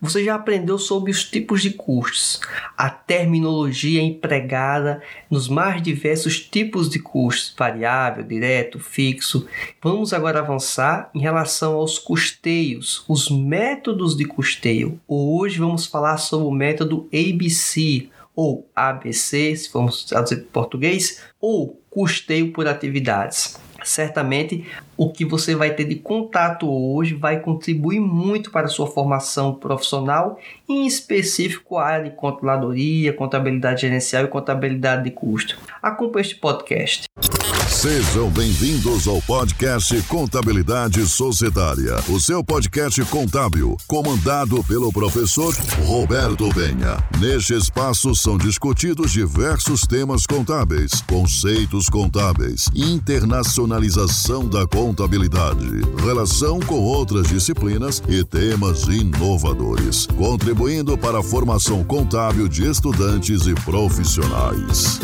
você já aprendeu sobre os tipos de custos, a terminologia empregada nos mais diversos tipos de custos, variável, direto, fixo. Vamos agora avançar em relação aos custeios, os métodos de custeio. Hoje vamos falar sobre o método ABC ou ABC, se formos traduzir para português, ou custeio por atividades certamente o que você vai ter de contato hoje vai contribuir muito para a sua formação profissional, em específico a área de controladoria, contabilidade gerencial e contabilidade de custo. Acompanhe este podcast. Sejam bem-vindos ao podcast Contabilidade Societária, o seu podcast contábil, comandado pelo professor Roberto Benha. Neste espaço são discutidos diversos temas contábeis, conceitos contábeis, internacionalização da contabilidade, relação com outras disciplinas e temas inovadores, contribuindo para a formação contábil de estudantes e profissionais.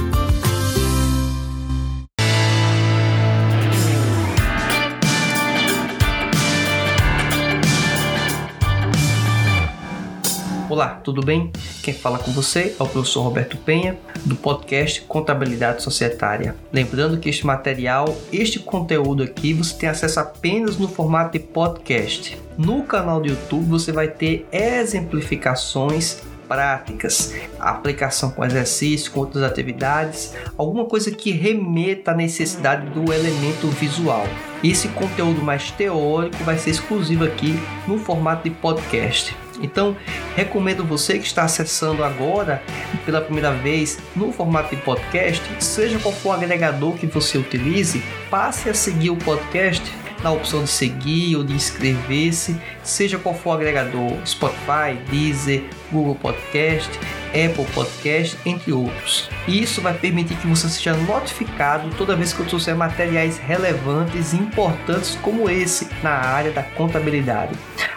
Olá, tudo bem? Quem fala com você é o professor Roberto Penha, do podcast Contabilidade Societária. Lembrando que este material, este conteúdo aqui, você tem acesso apenas no formato de podcast. No canal do YouTube você vai ter exemplificações práticas, aplicação com exercício, com outras atividades, alguma coisa que remeta à necessidade do elemento visual. Esse conteúdo mais teórico vai ser exclusivo aqui no formato de podcast. Então, recomendo você que está acessando agora pela primeira vez no formato de podcast, seja qual for o agregador que você utilize, passe a seguir o podcast na opção de seguir ou de inscrever-se, seja qual for o agregador, Spotify, Deezer, Google Podcast, Apple Podcast, entre outros. E isso vai permitir que você seja notificado toda vez que eu trouxer materiais relevantes e importantes como esse na área da contabilidade.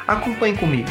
Acompanhe comigo.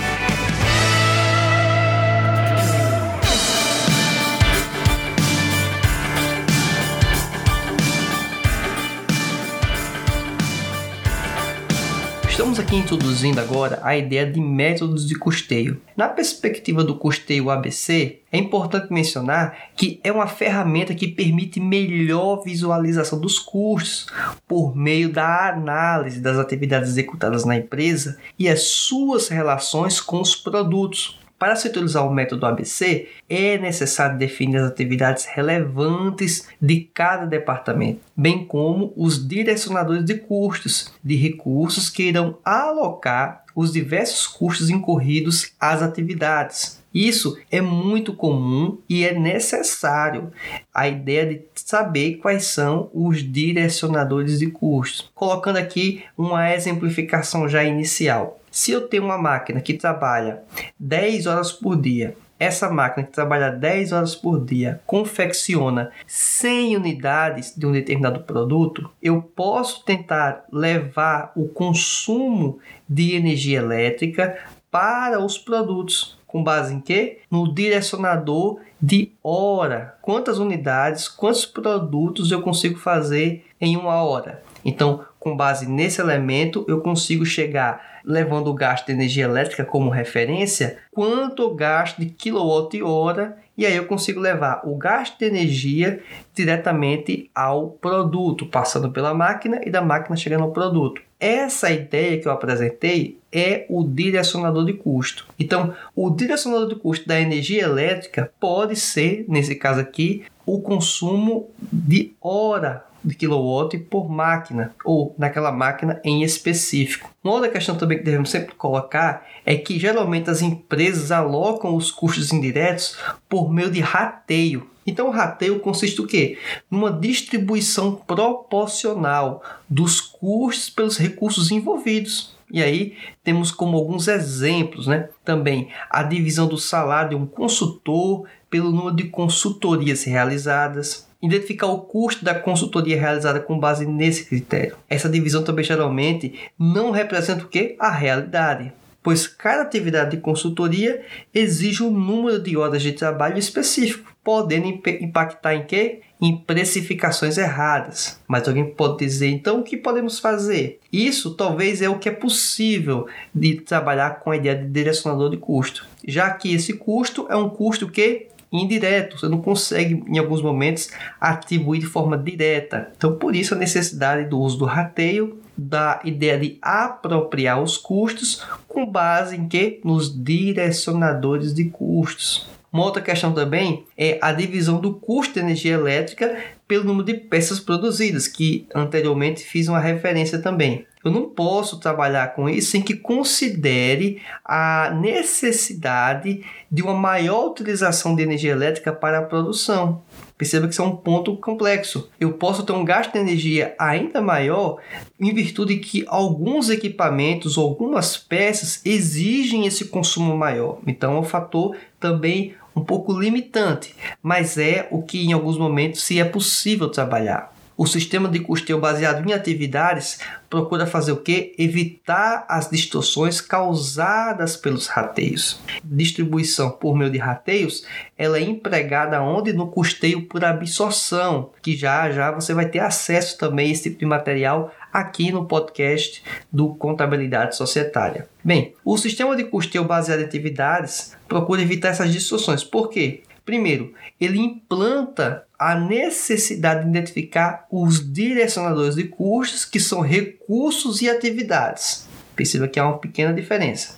Estamos aqui introduzindo agora a ideia de métodos de custeio. Na perspectiva do custeio ABC, é importante mencionar que é uma ferramenta que permite melhor visualização dos custos por meio da análise das atividades executadas na empresa e as suas relações com os produtos. Para se utilizar o método ABC, é necessário definir as atividades relevantes de cada departamento, bem como os direcionadores de custos de recursos que irão alocar os diversos custos incorridos às atividades. Isso é muito comum e é necessário a ideia de saber quais são os direcionadores de custos. Colocando aqui uma exemplificação já inicial. Se eu tenho uma máquina que trabalha 10 horas por dia, essa máquina que trabalha 10 horas por dia confecciona 100 unidades de um determinado produto, eu posso tentar levar o consumo de energia elétrica para os produtos. Com base em quê? No direcionador de hora. Quantas unidades, quantos produtos eu consigo fazer em uma hora? Então, com base nesse elemento, eu consigo chegar, levando o gasto de energia elétrica como referência, quanto eu gasto de quilowatt-hora, e aí eu consigo levar o gasto de energia diretamente ao produto, passando pela máquina e da máquina chegando ao produto. Essa ideia que eu apresentei é o direcionador de custo. Então, o direcionador de custo da energia elétrica pode ser, nesse caso aqui, o consumo de hora de kilowatt por máquina ou naquela máquina em específico. Uma outra questão também que devemos sempre colocar é que geralmente as empresas alocam os custos indiretos por meio de rateio. Então, o rateio consiste o quê? Numa distribuição proporcional dos custos pelos recursos envolvidos. E aí temos como alguns exemplos, né? Também a divisão do salário de um consultor pelo número de consultorias realizadas, identificar o custo da consultoria realizada com base nesse critério. Essa divisão também geralmente não representa o que? A realidade. pois cada atividade de consultoria exige um número de horas de trabalho específico, podendo impactar em quê? Em precificações erradas. Mas alguém pode dizer, então, o que podemos fazer? Isso talvez é o que é possível de trabalhar com a ideia de direcionador de custo, já que esse custo é um custo que indireto, você não consegue em alguns momentos atribuir de forma direta. Então, por isso a necessidade do uso do rateio, da ideia de apropriar os custos com base em que nos direcionadores de custos. Uma outra questão também é a divisão do custo de energia elétrica pelo número de peças produzidas, que anteriormente fiz uma referência também. Eu não posso trabalhar com isso sem que considere a necessidade de uma maior utilização de energia elétrica para a produção. Perceba que isso é um ponto complexo. Eu posso ter um gasto de energia ainda maior em virtude de que alguns equipamentos algumas peças exigem esse consumo maior. Então é um fator também um pouco limitante, mas é o que em alguns momentos se é possível trabalhar. O sistema de custeio baseado em atividades procura fazer o que? Evitar as distorções causadas pelos rateios. Distribuição por meio de rateios, ela é empregada onde no custeio por absorção, que já já você vai ter acesso também a esse tipo de material aqui no podcast do Contabilidade Societária. Bem, o sistema de custeio baseado em atividades procura evitar essas distorções. Por quê? Primeiro, ele implanta a necessidade de identificar os direcionadores de custos, que são recursos e atividades. Perceba que há uma pequena diferença.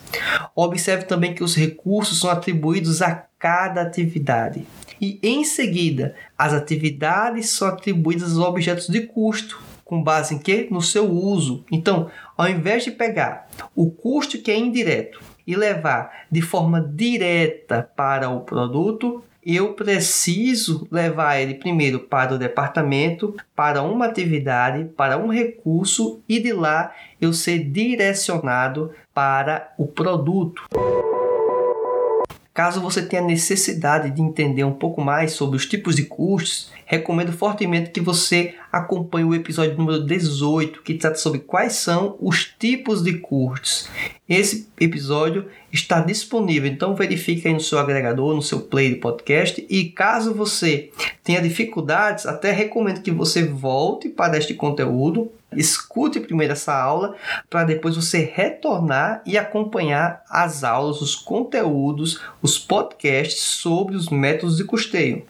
Observe também que os recursos são atribuídos a cada atividade. E em seguida, as atividades são atribuídas aos objetos de custo, com base em que? No seu uso. Então, ao invés de pegar o custo que é indireto e levar de forma direta para o produto, eu preciso levar ele primeiro para o departamento, para uma atividade, para um recurso e de lá eu ser direcionado para o produto. Caso você tenha necessidade de entender um pouco mais sobre os tipos de custos, recomendo fortemente que você acompanhe o episódio número 18, que trata sobre quais são os tipos de custos. Esse episódio está disponível, então verifique aí no seu agregador, no seu play de podcast. E caso você tenha dificuldades, até recomendo que você volte para este conteúdo, escute primeiro essa aula, para depois você retornar e acompanhar as aulas, os conteúdos, os podcasts sobre os métodos de custeio.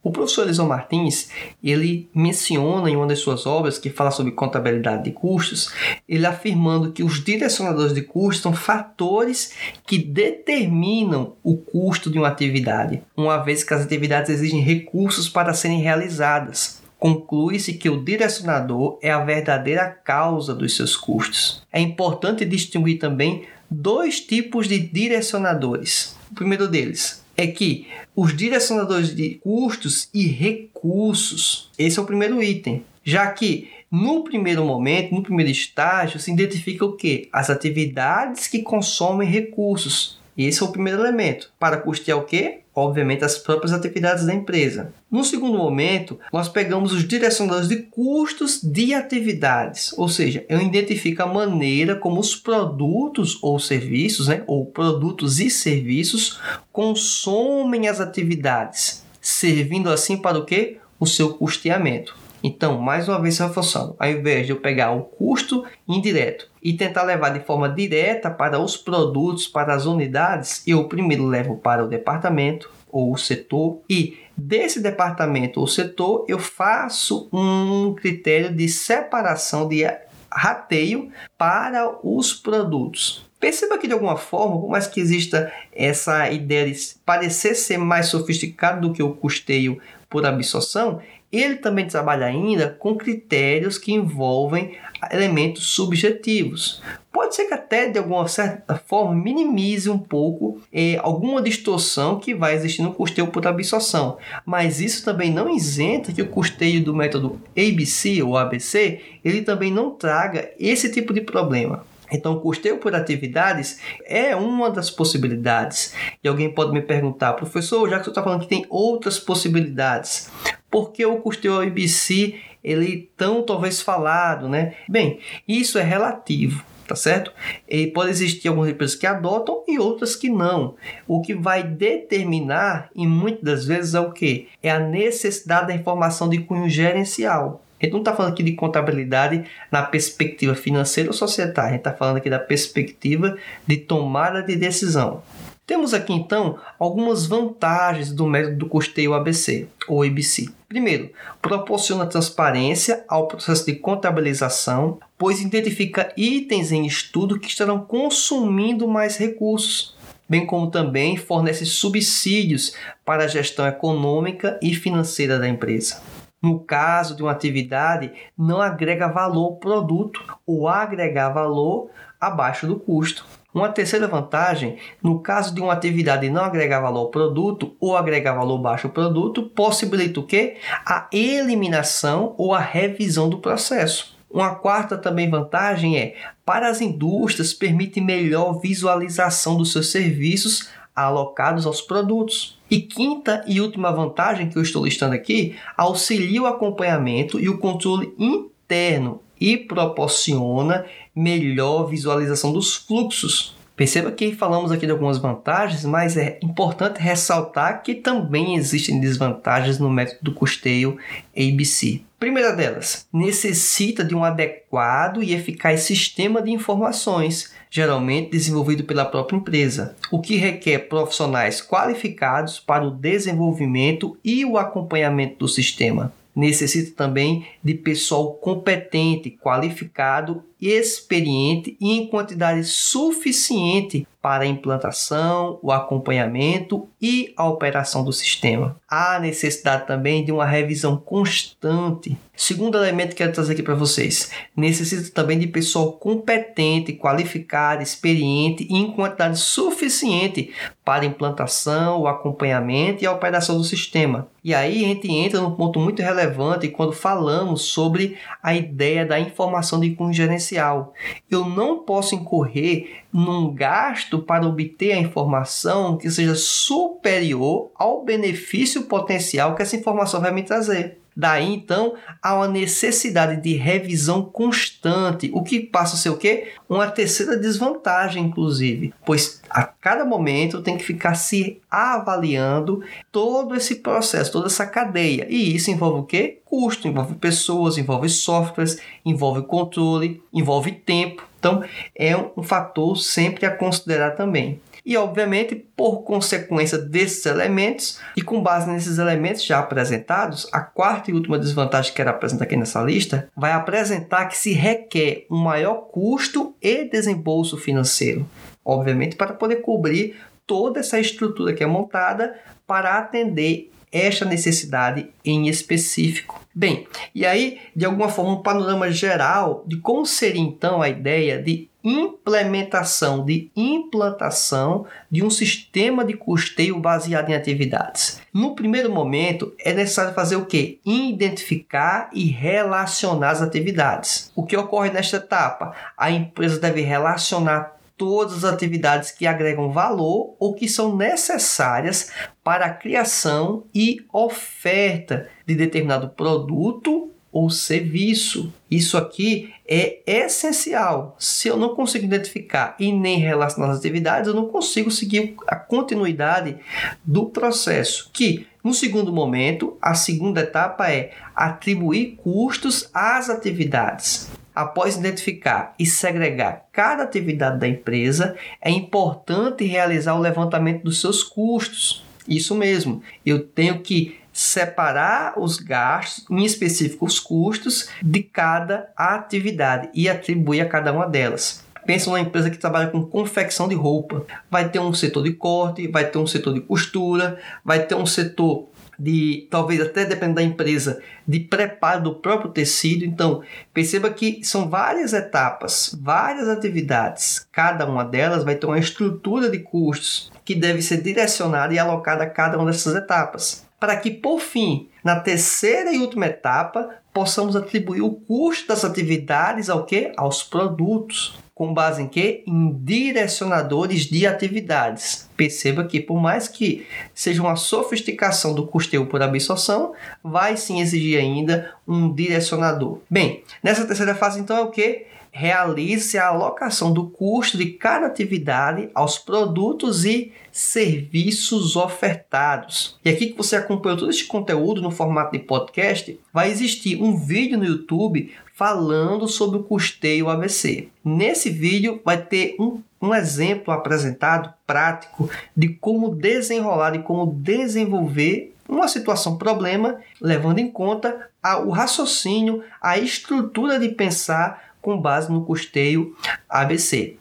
O professor Elisão Martins, ele menciona em uma das suas obras que fala sobre contabilidade de custos, ele afirmando que os direcionadores de custos são fatores que determinam o custo de uma atividade, uma vez que as atividades exigem recursos para serem realizadas. Conclui-se que o direcionador é a verdadeira causa dos seus custos. É importante distinguir também dois tipos de direcionadores. O primeiro deles, é que os direcionadores de custos e recursos, esse é o primeiro item, já que no primeiro momento, no primeiro estágio, se identifica o que? As atividades que consomem recursos. Esse é o primeiro elemento. Para custear o quê? Obviamente, as próprias atividades da empresa. No segundo momento, nós pegamos os direcionadores de custos de atividades, ou seja, eu identifico a maneira como os produtos ou serviços, né, ou produtos e serviços consomem as atividades, servindo assim para o quê? O seu custeamento. Então, mais uma vez reforçando, ao invés de eu pegar o custo indireto e tentar levar de forma direta para os produtos, para as unidades, eu primeiro levo para o departamento ou o setor e desse departamento ou setor eu faço um critério de separação de rateio para os produtos. Perceba que de alguma forma, por mais que exista essa ideia de parecer ser mais sofisticado do que o custeio por absorção, ele também trabalha ainda com critérios que envolvem elementos subjetivos. Pode ser que até de alguma certa forma minimize um pouco eh, alguma distorção que vai existir no custeio por absorção, mas isso também não isenta que o custeio do método ABC ou ABC ele também não traga esse tipo de problema. Então, custeio por atividades é uma das possibilidades. E alguém pode me perguntar, professor, já que você está falando que tem outras possibilidades, por que o custeio ABC ele tão talvez falado, né? Bem, isso é relativo. tá certo? E pode existir algumas empresas que adotam e outras que não. O que vai determinar, e muitas das vezes, é o que? É a necessidade da informação de cunho gerencial. Gente não está falando aqui de contabilidade na perspectiva financeira ou societária, a gente está falando aqui da perspectiva de tomada de decisão. Temos aqui então algumas vantagens do método do custeio ABC ou ABC. Primeiro, proporciona transparência ao processo de contabilização, pois identifica itens em estudo que estarão consumindo mais recursos, bem como também fornece subsídios para a gestão econômica e financeira da empresa. No caso de uma atividade, não agrega valor ao produto ou agregar valor abaixo do custo. Uma terceira vantagem, no caso de uma atividade não agregar valor ao produto ou agregar valor baixo ao produto, possibilita o quê? A eliminação ou a revisão do processo. Uma quarta também vantagem é, para as indústrias, permite melhor visualização dos seus serviços alocados aos produtos. E quinta e última vantagem que eu estou listando aqui, auxilia o acompanhamento e o controle interno e proporciona melhor visualização dos fluxos. Perceba que falamos aqui de algumas vantagens, mas é importante ressaltar que também existem desvantagens no método do custeio ABC. Primeira delas, necessita de um adequado e eficaz sistema de informações, geralmente desenvolvido pela própria empresa, o que requer profissionais qualificados para o desenvolvimento e o acompanhamento do sistema. Necessita também de pessoal competente, qualificado, experiente e em quantidade suficiente para a implantação, o acompanhamento e a operação do sistema. Há necessidade também de uma revisão constante. Segundo elemento que quero trazer aqui para vocês, necessita também de pessoal competente, qualificado, experiente e em quantidade suficiente para a implantação, o acompanhamento e a operação do sistema. E aí a gente entra num ponto muito relevante quando falamos sobre a ideia da informação de cunho gerencial. Eu não posso incorrer num gasto para obter a informação que seja superior ao benefício potencial que essa informação vai me trazer. Daí então há uma necessidade de revisão constante, o que passa a ser o quê? Uma terceira desvantagem, inclusive, pois a cada momento tem que ficar se avaliando todo esse processo, toda essa cadeia. E isso envolve o quê? Custo, envolve pessoas, envolve softwares, envolve controle, envolve tempo. Então, é um fator sempre a considerar também. E, obviamente, por consequência desses elementos, e com base nesses elementos já apresentados, a quarta e última desvantagem que quero apresentar aqui nessa lista vai apresentar que se requer um maior custo e desembolso financeiro. Obviamente, para poder cobrir toda essa estrutura que é montada para atender esta necessidade em específico. Bem, e aí, de alguma forma, um panorama geral de como seria então a ideia de implementação, de implantação de um sistema de custeio baseado em atividades. No primeiro momento, é necessário fazer o que? Identificar e relacionar as atividades. O que ocorre nesta etapa? A empresa deve relacionar todas as atividades que agregam valor ou que são necessárias para a criação e oferta de determinado produto ou serviço. Isso aqui é essencial. Se eu não consigo identificar e nem relacionar as atividades, eu não consigo seguir a continuidade do processo. Que no segundo momento, a segunda etapa é atribuir custos às atividades. Após identificar e segregar cada atividade da empresa, é importante realizar o levantamento dos seus custos. Isso mesmo, eu tenho que separar os gastos, em específico os custos, de cada atividade e atribuir a cada uma delas. Pensa numa empresa que trabalha com confecção de roupa. Vai ter um setor de corte, vai ter um setor de costura, vai ter um setor de talvez até dependendo da empresa, de preparo do próprio tecido. Então, perceba que são várias etapas, várias atividades. Cada uma delas vai ter uma estrutura de custos que deve ser direcionada e alocada a cada uma dessas etapas. Para que, por fim, na terceira e última etapa, possamos atribuir o custo das atividades ao que? Aos produtos com base em quê? Em direcionadores de atividades. Perceba que por mais que seja uma sofisticação do custeio por absorção, vai sim exigir ainda um direcionador. Bem, nessa terceira fase então é o que? Realize a alocação do custo de cada atividade aos produtos e serviços ofertados. E aqui que você acompanhou todo este conteúdo no formato de podcast, vai existir um vídeo no YouTube falando sobre o custeio ABC. Nesse vídeo vai ter um, um exemplo apresentado prático de como desenrolar e como desenvolver uma situação problema, levando em conta a, o raciocínio, a estrutura de pensar com base no custeio ABC.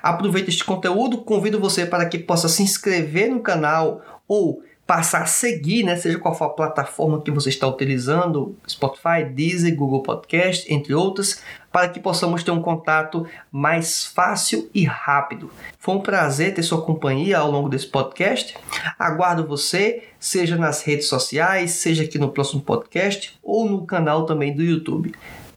Aproveite este conteúdo, convido você para que possa se inscrever no canal ou passar a seguir, né, seja qual for a plataforma que você está utilizando, Spotify, Deezer, Google Podcast, entre outras, para que possamos ter um contato mais fácil e rápido. Foi um prazer ter sua companhia ao longo desse podcast. Aguardo você, seja nas redes sociais, seja aqui no próximo podcast ou no canal também do YouTube.